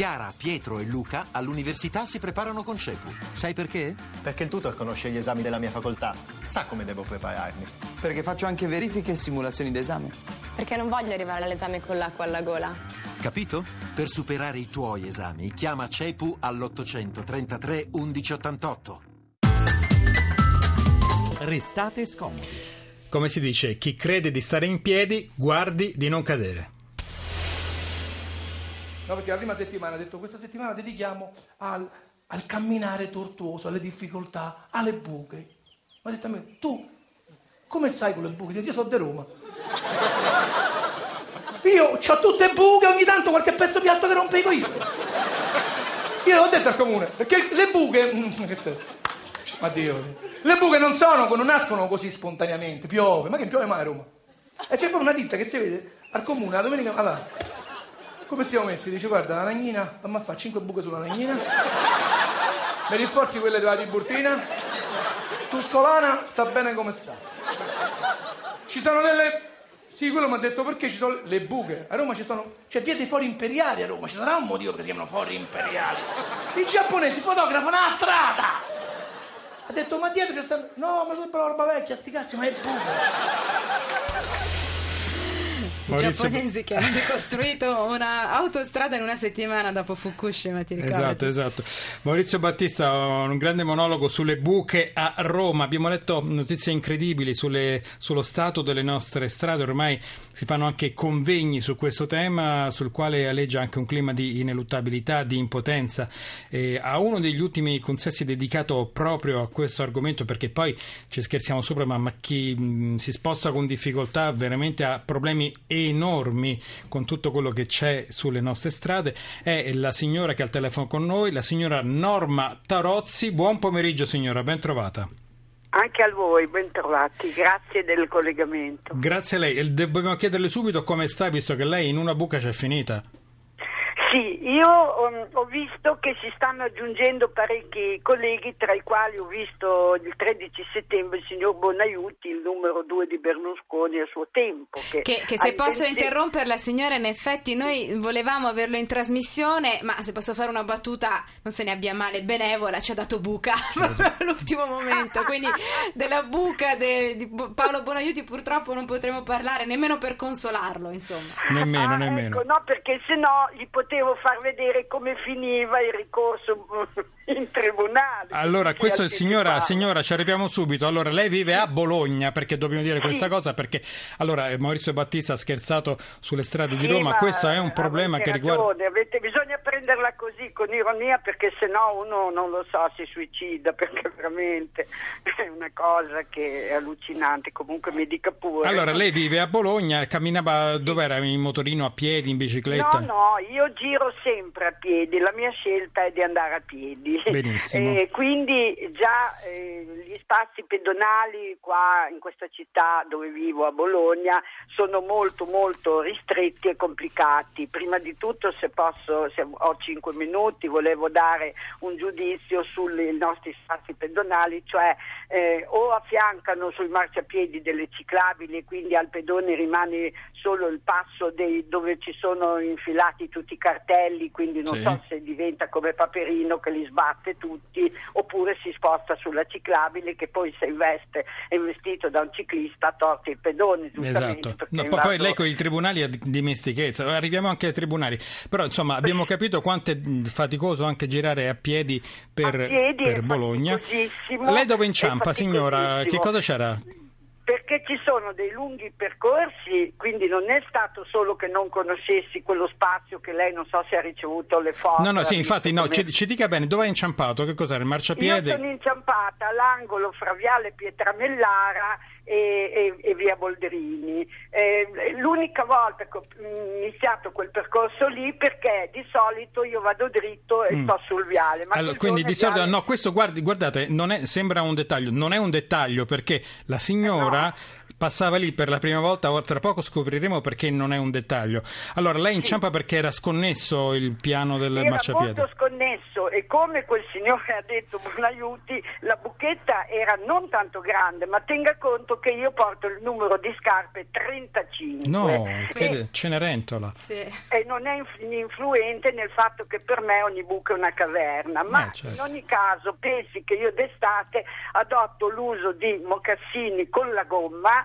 Chiara, Pietro e Luca all'università si preparano con CEPU. Sai perché? Perché il tutor conosce gli esami della mia facoltà, sa come devo prepararmi. Perché faccio anche verifiche e simulazioni d'esame. Perché non voglio arrivare all'esame con l'acqua alla gola. Capito? Per superare i tuoi esami, chiama CEPU all'833 1188. Restate scomodi. Come si dice, chi crede di stare in piedi, guardi di non cadere. No, perché la prima settimana ha detto questa settimana dedichiamo al, al camminare tortuoso, alle difficoltà, alle buche. Ma ha detto a me, tu come stai con le buche? Io sono di Roma. Io ho tutte buche, ogni tanto qualche pezzo piatto che rompevo io. Io l'ho detto al comune, perché le buche... Ma Dio, le buche non sono, non nascono così spontaneamente, piove, ma che piove mai a Roma? E c'è proprio una ditta che si vede al comune la domenica, allora, come siamo messi? Dice guarda, la nagnina, mamma fa 5 buche sulla nagnina, mi rinforzi quelle della Tiburtina, Tuscolana sta bene come sta. Ci sono delle... Sì, quello mi ha detto perché ci sono le buche. A Roma ci sono... C'è via dei fori imperiali a Roma, ci sarà un motivo perché si chiamano fori imperiali. I giapponesi fotografano la strada! Ha detto, ma dietro c'è sta... No, ma sembra roba vecchia, sti cazzi, ma è buco. I giapponesi che hanno ricostruito un'autostrada in una settimana dopo Fukushima, ti ricordi? Esatto, esatto. Maurizio Battista, un grande monologo sulle buche a Roma. Abbiamo letto notizie incredibili sulle, sullo stato delle nostre strade. Ormai si fanno anche convegni su questo tema, sul quale aleggia anche un clima di ineluttabilità, di impotenza. E a uno degli ultimi consessi dedicato proprio a questo argomento, perché poi ci scherziamo sopra, ma, ma chi mh, si sposta con difficoltà veramente ha problemi enormi con tutto quello che c'è sulle nostre strade è la signora che è al telefono con noi, la signora Norma Tarozzi. Buon pomeriggio signora, ben trovata. Anche a voi, ben trovati, grazie del collegamento. Grazie a lei. Dobbiamo chiederle subito come sta, visto che lei in una buca c'è finita. Sì, io um, ho visto che si stanno aggiungendo parecchi colleghi, tra i quali ho visto il 13 settembre il signor Bonaiuti, il numero due di Berlusconi a suo tempo. Che, che, che se posso intende... interromperla signora, in effetti noi volevamo averlo in trasmissione, ma se posso fare una battuta, non se ne abbia male, benevola, ci ha dato buca all'ultimo momento, quindi della buca de, di Paolo Bonaiuti purtroppo non potremo parlare nemmeno per consolarlo, insomma. Nemmeno, ah, nemmeno. Ecco, no, perché se no gli potevo volevo far vedere come finiva il ricorso in tribunale. Allora, questo signora, signora, ci arriviamo subito. Allora, lei vive a Bologna, perché dobbiamo dire questa sì. cosa, perché allora eh, Maurizio Battista ha scherzato sulle strade di Roma, questo è un problema che riguarda... Avete, bisogna prenderla così, con ironia, perché se no uno non lo so, si suicida, perché veramente è una cosa che è allucinante, comunque mi dica pure. Allora, lei vive a Bologna, camminava, dov'era, in motorino, a piedi, in bicicletta? No, no, io giro giro sempre a piedi, la mia scelta è di andare a piedi. Benissimo. E quindi già eh, gli spazi pedonali qua in questa città dove vivo a Bologna sono molto molto ristretti e complicati. Prima di tutto se posso, se ho cinque minuti, volevo dare un giudizio sui nostri spazi pedonali, cioè eh, o affiancano sui marciapiedi delle ciclabili e quindi al pedone rimane solo il passo dei, dove ci sono infilati tutti i cartelli quindi non sì. so se diventa come Paperino che li sbatte tutti, oppure si sposta sulla ciclabile che poi se investe, è investito da un ciclista a torti il pedone. Esatto. No, poi, poi lei con i tribunali ha dimestichezza, arriviamo anche ai tribunali, però insomma abbiamo capito quanto è faticoso anche girare a piedi per, a piedi per Bologna. Lei dove inciampa signora? Che cosa c'era? Perché ci sono dei lunghi percorsi, quindi non è stato solo che non conoscessi quello spazio che lei non so se ha ricevuto le foto. No, no, sì, infatti no, ci, ci, dica bene, dove è inciampato? Che cos'era? Il marciapiede? Io sono inciampata all'angolo fra Viale Pietramellara e, e, e via Boldrini. Eh, l'unica volta che ho iniziato quel percorso lì perché di solito io vado dritto e mm. sto sul viale. allora, quindi di solito, viale... no, questo guardi, guardate, è, sembra un dettaglio, non è un dettaglio perché la signora... Eh no passava lì per la prima volta, ora tra poco scopriremo perché non è un dettaglio. Allora, lei inciampa perché era sconnesso il piano del Era marciapiede. molto sconnesso e come quel signore ha detto, buon aiuti, la buchetta era non tanto grande, ma tenga conto che io porto il numero di scarpe 35. No, E- Cenerentola. Sì. e non è inf- influente nel fatto che per me ogni buco è una caverna, ma Eh, certo. in ogni caso pensi che io d'estate adotto l'uso di mocassini con la gomma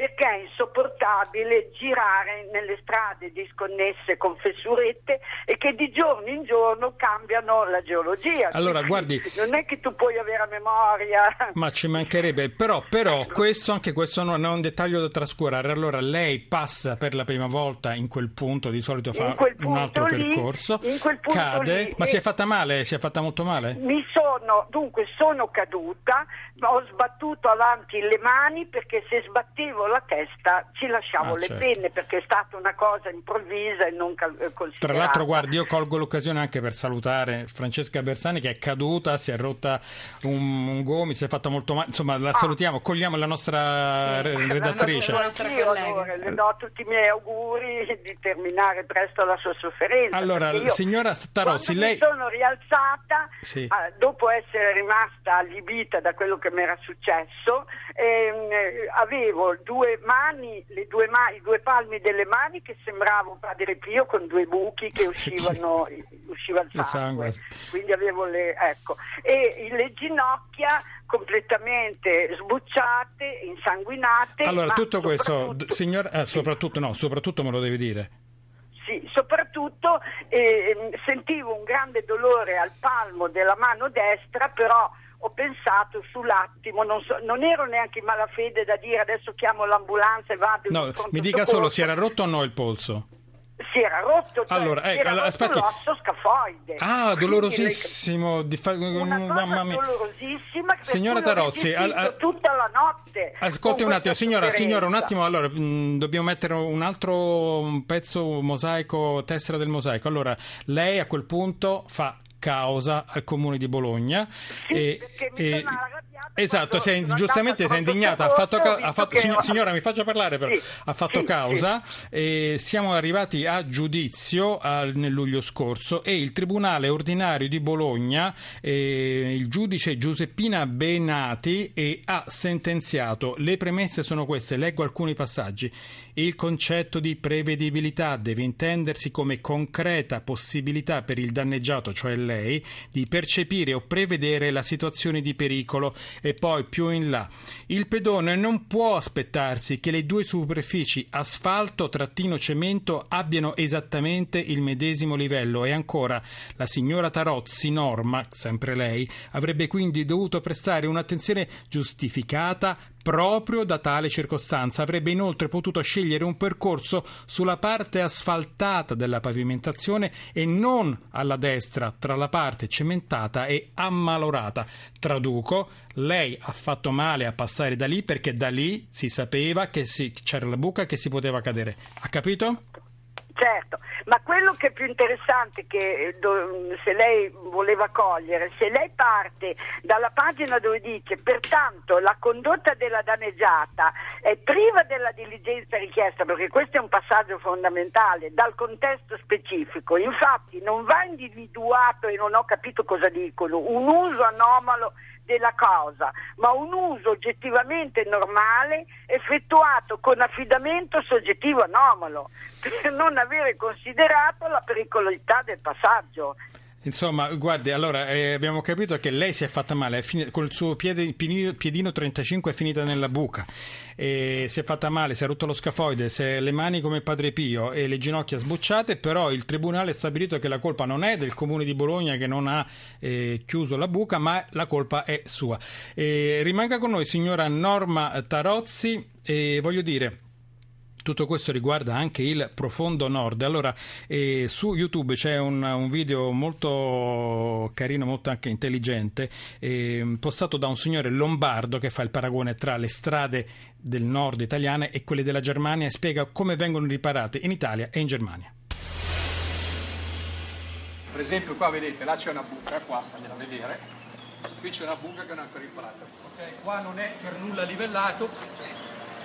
perché è insopportabile girare nelle strade disconnesse con fessurette e che di giorno in giorno cambiano la geologia. Allora, guardi- Non è che tu puoi avere a memoria. Ma ci mancherebbe, però, però questo, anche questo non è un dettaglio da trascurare. Allora lei passa per la prima volta in quel punto, di solito fa un altro lì, percorso, cade, lì, ma si è fatta male? Si è fatta molto male? Mi sono, dunque sono caduta, ho sbattuto avanti le mani perché se sbattevo la testa ci lasciavo Ah, le certo. penne perché è stata una cosa improvvisa e non cal- eh, considerata. Tra l'altro, guardi, io colgo l'occasione anche per salutare Francesca Bersani che è caduta, si è rotta un, un gomito, si è fatta molto male. Insomma, la salutiamo, cogliamo la nostra Sì, re- la redattrice. nostra allora, le do tutti i miei auguri di terminare presto la sua sofferenza. Allora, io, signora Tarozzi, quando lei- mi sono rialzata, Sì. ah, dopo essere rimasta allibita da quello che mi era successo, ehm, eh, avevo due mani, le due ma- i due palmi delle mani che sembrava un padre Pio con due buchi che uscivano, usciva il Il sangue. sangue. Quindi avevo le, ecco, e le ginocchia completamente sbucciate, insanguinate. Allora, tutto questo, signora, eh, soprattutto no, soprattutto me lo devi dire. sì, soprattutto ehm, sentivo un grande dolore al palmo della mano destra, però ho pensato sull'attimo, non, so- non ero neanche in malafede da dire adesso chiamo l'ambulanza e vado No, mi dica solo, soccorso. si era rotto o no il polso? Si era rotto, cioè, Allora, ecco, allora, rotto aspetti. l'osso scafoide. Ah, dolorosissimo. di fa- mamma mia. dolorosissima Signora Tarozzi, al- al- tutta la notte. Ascolti un attimo, signora, signora, un attimo, allora mh, dobbiamo mettere un altro pezzo mosaico, tessera del mosaico. Allora, lei a quel punto fa causa al comune di Bologna. Sì, sono arrabbiata esatto, quando si è- sono giustamente si è indignata, ha fatto, ha fatto- che- signora, mi faccia parlare però, Sì, ha fatto sì, causa e siamo arrivati a giudizio al- nel luglio scorso e il Tribunale ordinario di Bologna, eh, il giudice Giuseppina Benati eh, ha sentenziato, le premesse sono queste, leggo alcuni passaggi, il concetto di prevedibilità deve intendersi come concreta possibilità per il danneggiato, cioè lei, di percepire o prevedere la situazione di pericolo e poi più in là. Il pedone non può aspettarsi che le due superfici asfalto-cemento abbiano esattamente il medesimo livello e ancora la signora Tarozzi Norma, sempre lei, avrebbe quindi dovuto prestare un'attenzione giustificata proprio da tale circostanza. Avrebbe inoltre potuto scegliere un percorso sulla parte asfaltata della pavimentazione e non alla destra tra la parte cementata e ammalorata. Traduco, lei ha fatto male a passare da lì perché da lì si sapeva che si- c'era la buca che si poteva cadere. Ha capito? Certo, ma quello che è più interessante che eh, se lei voleva cogliere, se lei parte dalla pagina dove dice pertanto la condotta della danneggiata è priva della diligenza richiesta, perché questo è un passaggio fondamentale, dal contesto specifico, infatti non va individuato e non ho capito cosa dicono, un uso anomalo della cosa, ma un uso oggettivamente normale effettuato con affidamento soggettivo anomalo, per non avere considerato la pericolosità del passaggio. Insomma, guardi, allora eh, abbiamo capito che lei si è fatta male, è fini- col suo piede- piedino, piedino 35 è finita nella buca, e si è fatta male, si è rotto lo scafoide, si è le mani come Padre Pio e le ginocchia sbucciate, però il Tribunale ha stabilito che la colpa non è del Comune di Bologna che non ha eh, chiuso la buca, ma la colpa è sua. Rimanga con noi signora Norma Tarozzi e voglio dire... Tutto questo riguarda anche il profondo nord. Allora, eh, su YouTube c'è un, un video molto carino, molto anche intelligente, eh, postato da un signore lombardo che fa il paragone tra le strade del nord italiane e quelle della Germania e spiega come vengono riparate in Italia e in Germania. Per esempio qua vedete, là c'è una buca, qua fagliela vedere, qui c'è una buca che non è ancora riparata. Ok, qua non è per nulla livellato,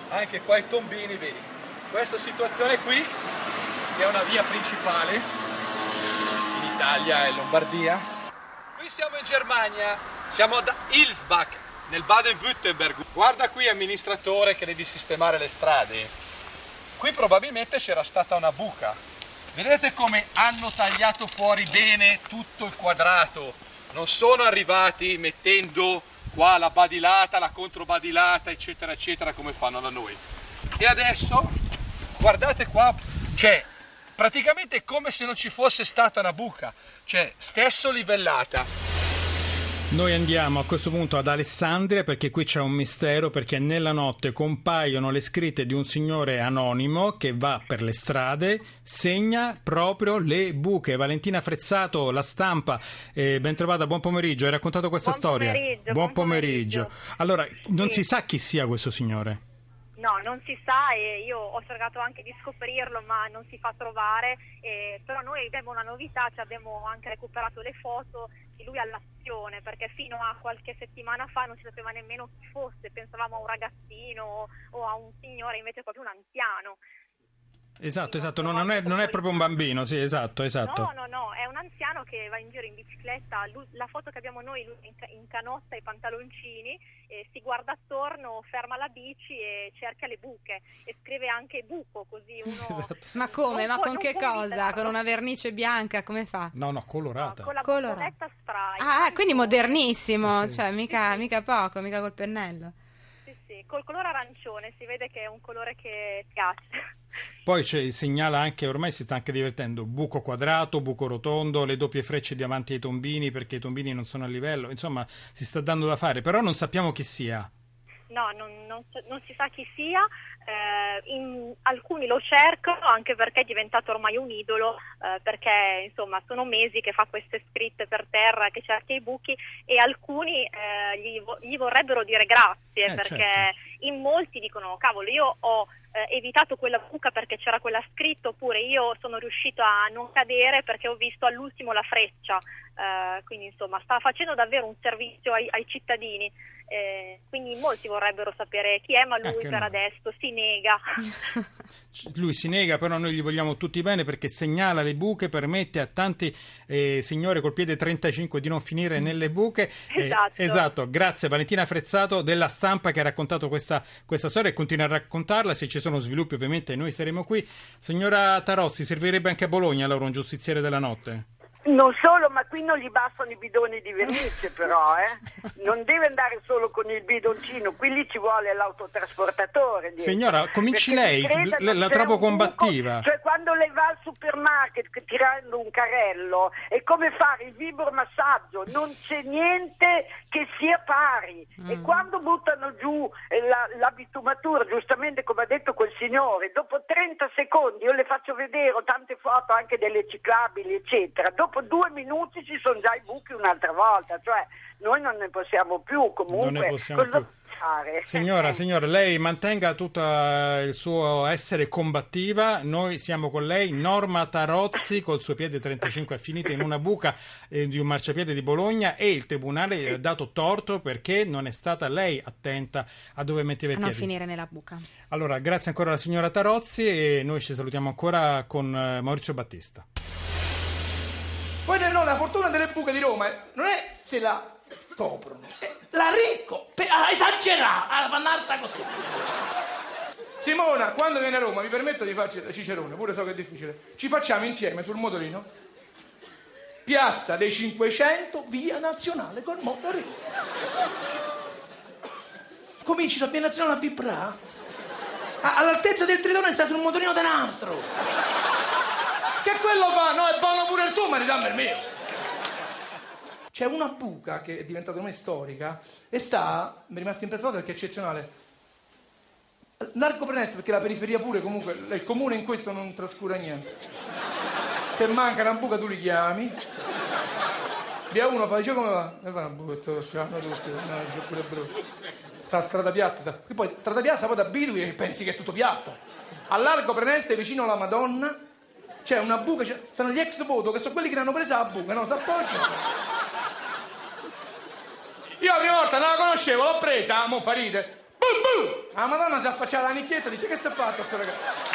anche qua i tombini, vedi. Questa situazione qui, che è una via principale, in Italia e Lombardia. Qui siamo in Germania, siamo ad Ilsbach, nel Baden-Württemberg. Guarda qui, amministratore, che devi sistemare le strade. Qui probabilmente c'era stata una buca. Vedete come hanno tagliato fuori bene tutto il quadrato. Non sono arrivati mettendo qua la badilata, la controbadilata, eccetera, eccetera, come fanno da noi. E adesso, guardate qua, c'è praticamente come se non ci fosse stata una buca, cioè stesso livellata. Noi andiamo a questo punto ad Alessandria perché qui c'è un mistero perché nella notte compaiono le scritte di un signore anonimo che va per le strade, segna proprio le buche. Valentina Frezzato, la stampa, eh, ben trovata, buon pomeriggio, hai raccontato questa Buon storia. pomeriggio, buon buon pomeriggio. pomeriggio. Allora, non Sì. si sa chi sia questo signore. No, non si sa e io ho cercato anche di scoprirlo ma non si fa trovare, eh, però noi abbiamo una novità, ci abbiamo anche recuperato le foto di lui all'azione perché fino a qualche settimana fa non si sapeva nemmeno chi fosse, pensavamo a un ragazzino o a un signore, invece proprio un anziano. Esatto, esatto, non, non è, non è proprio un bambino, sì, esatto, esatto. No, no, no, è un anziano che va in giro in bicicletta. Lui- la foto che abbiamo noi, lui in, in canotta e pantaloncini, e si guarda attorno, ferma la bici e cerca le buche. E scrive anche buco, così uno. Esatto. Ma come? Non Ma può- con che cosa? Con una vernice bianca? Come fa? No, no, colorata. Con la Colora. bombonetta spray. Ah, quindi modernissimo, Sì, sì. cioè mica, mica poco, mica col pennello. Sì, col colore arancione, si vede che è un colore che piace. Poi c'è- segnala anche, ormai si sta anche divertendo, buco quadrato, buco rotondo, le doppie frecce davanti ai tombini perché i tombini non sono a livello, insomma si sta dando da fare, però non sappiamo chi sia. No, non, non non si sa chi sia, eh, in- alcuni lo cercano anche perché è diventato ormai un idolo, eh, perché insomma sono mesi che fa queste scritte per terra, che cerca i buchi e alcuni eh, gli, vo- gli vorrebbero dire grazie Eh, perché certo. in molti dicono cavolo io ho eh, evitato quella buca perché c'era quella scritta oppure io sono riuscito a non cadere perché ho visto all'ultimo la freccia, Eh, quindi insomma sta facendo davvero un servizio ai, ai cittadini. Eh, quindi molti vorrebbero sapere chi è, ma lui Anche per noi. adesso si nega. Lui si nega, però noi gli vogliamo tutti bene perché segnala le buche, permette a tanti eh, signore col piede 35 di non finire nelle buche. Eh, Esatto. esatto. grazie Valentina Frezzato della stampa che ha raccontato questa, questa storia e continua a raccontarla. Se ci sono sviluppi ovviamente noi saremo qui. Signora Tarozzi, servirebbe anche a Bologna allora un giustiziere della notte? Non solo, ma qui non gli bastano i bidoni di vernice però, eh? Non deve andare solo con il bidoncino, qui lì ci vuole l'autotrasportatore. dietro. Signora, cominci Perché lei, la c'è trovo un buco. combattiva. Cioè quando lei va al supermarket tirando un carrello, è come fare il vibromassaggio, non c'è niente che sia pari. Mm. E quando buttano giù eh, la- l'abitumatura, giustamente come ha detto quel signore, dopo 30 secondi, io le faccio vedere, ho tante foto anche delle ciclabili, eccetera, dopo due minuti ci sono già i buchi un'altra volta, cioè noi non ne possiamo più comunque. Non ne possiamo cosa più. Signora, signora, lei mantenga tutto eh, il suo essere combattiva. Noi siamo con lei. Norma Tarozzi, col suo piede 35 è finito in una buca eh, di un marciapiede di Bologna e il tribunale gli ha dato torto perché non è stata lei attenta a dove metteva A i non piedi. finire nella buca. Allora, grazie ancora alla signora Tarozzi e noi ci salutiamo ancora con eh, Maurizio Battista. Poi no, la fortuna delle buche di Roma eh, non è se la coprono, è la ricco, per, ah, esagerare, ah, fanno alta così. Simona, quando vieni a Roma, mi permetto di farci da Cicerone, pure so che è difficile. Ci facciamo insieme sul motorino Piazza dei 500, via nazionale col motorino. Cominci da via nazionale a vibrare. All'altezza del tritone sta sul motorino di un altro. Quello fa? No, è buono pure il tuo, ma ridammi il mio. C'è una buca che è diventata ormai storica e sta, mi è rimasta impressa perché è eccezionale. Largo Prenesto, perché la periferia pure comunque, il comune in questo non trascura niente. Se manca una buca tu li chiami. Via uno fa, dice come va? E fa una buca, si fanno tutti, no, pure brutto. Sta strada piatta, e poi strada piatta poi ti abitui e pensi che è tutto piatto. A Largo Preneste, vicino alla Madonna, c'è una buca, c'è- stanno gli ex voto che sono quelli che ne hanno presa la buca, no? Si appoggiano. Io la prima volta non la conoscevo, l'ho presa, mo fa ride. Bum bum! La madonna si affacciata la nicchietta, dice che si è fatto sto ragazzo?